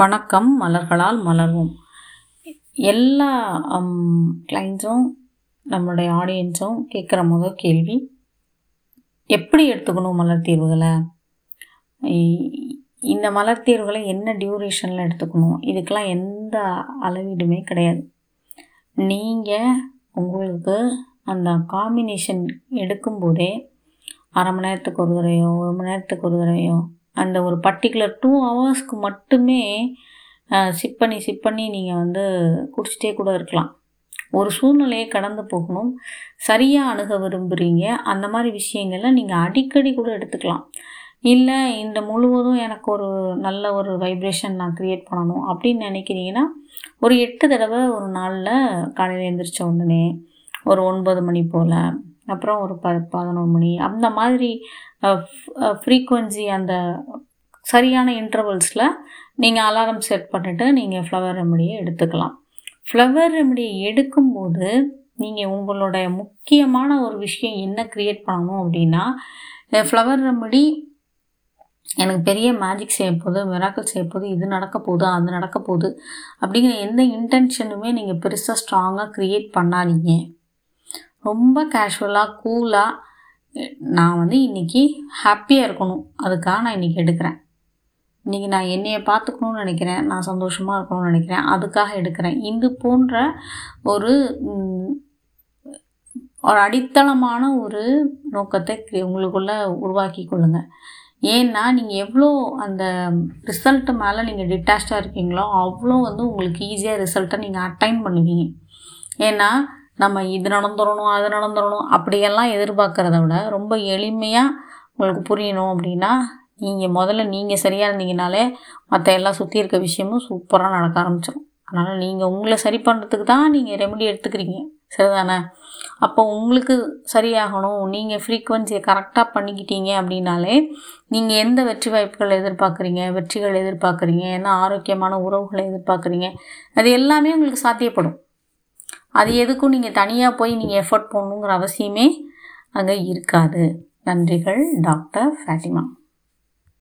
வணக்கம் மலர்களால் மலர்வோம். எல்லா கிளைண்ட்ஸும் நம்மளுடைய ஆடியன்ஸும் கேட்குற முத கேள்வி எப்படி எடுத்துக்கணும் மலர் தீர்வுகளை? இந்த மலர் தீர்வுகளை என்ன டியூரேஷனில் எடுத்துக்கணும்? இதுக்கெல்லாம் எந்த அளவீடுமே கிடையாது. நீங்கள் உங்களுக்கு அந்த காம்பினேஷன் எடுக்கும்போதே அரை மணி நேரத்துக்கு ஒரு தடவையோ ஒரு மணி நேரத்துக்கு ஒரு தடவையோ அந்த ஒரு பர்டிகுலர் டூ ஹவர்ஸ்க்கு மட்டுமே சிப் பண்ணி சிப் பண்ணி நீங்கள் வந்து குடிச்சிட்டே கூட இருக்கலாம். ஒரு சூழ்நிலையை கடந்து போகணும். சரியாக அணுக விரும்புகிறீங்க அந்த மாதிரி விஷயங்களை நீங்கள் அடிக்கடி கூட எடுத்துக்கலாம். இல்லை இந்த முழுவதும் எனக்கு ஒரு நல்ல ஒரு வைப்ரேஷன் நான் க்ரியேட் பண்ணணும் அப்படின்னு நினைக்கிறீங்கன்னா ஒரு எட்டு தடவை ஒரு நாளில் காலையில் எழுந்திரிச்ச உடனே ஒரு ஒன்பது மணி போல் அப்புறம் ஒரு ப பதினோரு மணி. அந்த மாதிரி ஃப்ரீக்குவென்சி அந்த சரியான இன்டர்வல்ஸில் நீங்கள் அலாரம் செட் பண்ணிவிட்டு நீங்கள் ஃப்ளவர் ரெமடியை எடுத்துக்கலாம். ஃப்ளவர் ரெமடியை எடுக்கும்போது நீங்கள் உங்களுடைய முக்கியமான ஒரு விஷயம் என்ன க்ரியேட் பண்ணணும் அப்படின்னா ஃப்ளவர் ரெமடி எனக்கு பெரிய மேஜிக் செய்ய போகுது மிராக்கல் செய்ய போகுது இது நடக்க போகுது அது நடக்க போகுது அப்படிங்கிற எந்த இன்டென்ஷனுமே நீங்கள் பெருசாக ஸ்ட்ராங்காக க்ரியேட் பண்ணாதீங்க. ரொம்ப கேஷுவலாக கூலாக நான் வந்து இன்றைக்கி ஹாப்பியாக இருக்கணும். அதுக்காக நான் இன்றைக்கி எடுக்கிறேன். இன்றைக்கி நான் என்னையை பார்த்துக்கணும்னு நினைக்கிறேன். நான் சந்தோஷமாக இருக்கணும்னு நினைக்கிறேன். அதுக்காக எடுக்கிறேன். இது போன்ற ஒரு ஒரு அடித்தளமான ஒரு நோக்கத்தை cre- உங்களுக்குள்ளே உருவாக்கி கொள்ளுங்கள் ஏன்னா நீங்கள் எவ்வளோ அந்த ரிசல்ட்டு மேலே நீங்கள் டிட்டாச்சாக இருக்கீங்களோ அவ்வளோ வந்து உங்களுக்கு ஈஸியாக ரிசல்ட்டை நீங்கள் அட்டைன் பண்ணுவீங்க. ஏன்னா நம்ம இது நடந்துடணும் அது நடந்துடணும் அப்படியெல்லாம் எதிர்பார்க்குறத விட ரொம்ப எளிமையாக உங்களுக்கு புரியணும் அப்படின்னா நீங்கள் முதல்ல நீங்கள் சரியாக இருந்தீங்கனாலே மற்ற எல்லாம் சுற்றி இருக்க விஷயமும் சூப்பராக நடக்க ஆரம்பிச்சிடும் அதனால் நீங்கள் உங்களை சரி பண்ணுறதுக்கு தான் நீங்கள் ரெமெடி எடுத்துக்கிறீங்க. சரிதானே? அப்போ உங்களுக்கு சரியாகணும். நீங்கள் ஃப்ரீக்குவென்சியை கரெக்டாக பண்ணிக்கிட்டீங்க அப்படின்னாலே நீங்கள் எந்த வெற்றி வாய்ப்புகள் எதிர்பார்க்குறீங்க? வெற்றிகள் எதிர்பார்க்குறீங்க. என்ன ஆரோக்கியமான உறவுகளை எதிர்பார்க்குறீங்க? அது எல்லாமே உங்களுக்கு சாத்தியப்படும். அது எதுக்கும் நீங்கள் தனியாக போய் நீங்கள் எஃபர்ட் போடணுங்கிற அவசியமே அங்கே இருக்காது. நன்றிகள் டாக்டர் ஃபேட்டிமா